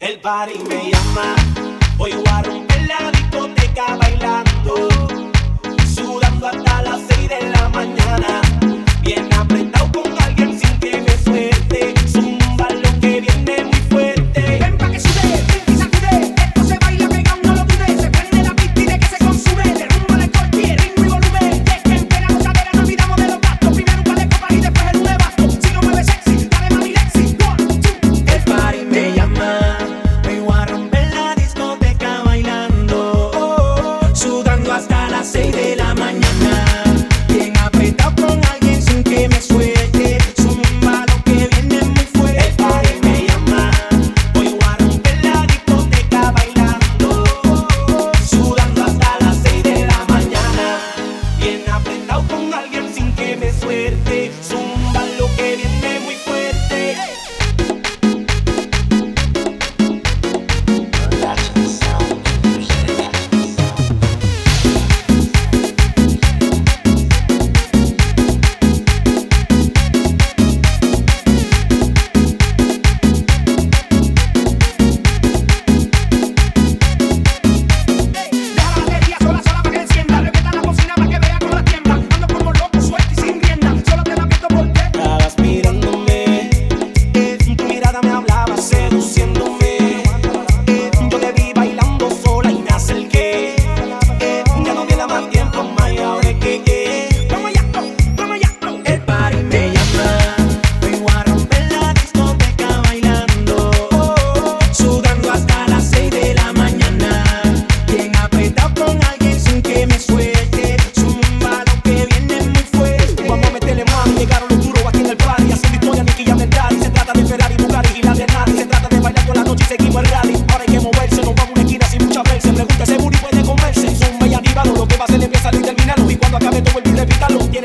El party me llama, voy a romper la discoteca. verte, zumba lo que.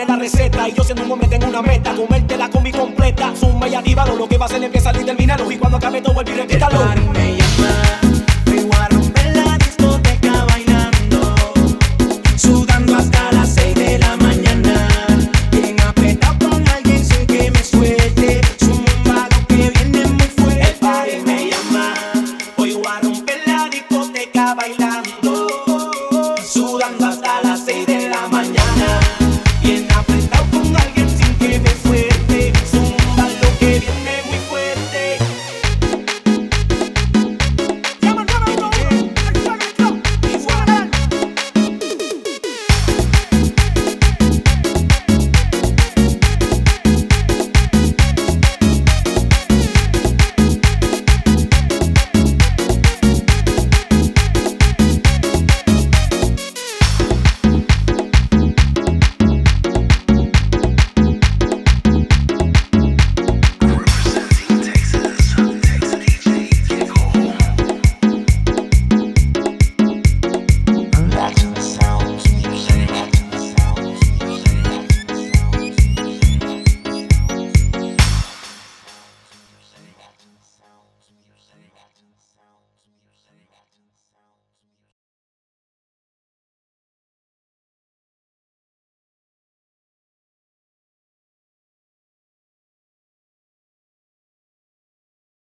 tiene la receta y yo se me tengo una meta, comerte la combi completa, suma y activalo, lo que va a hacer empezar y terminarlo y cuando acabe todo vuelvo y repítalo. bailando, sudando.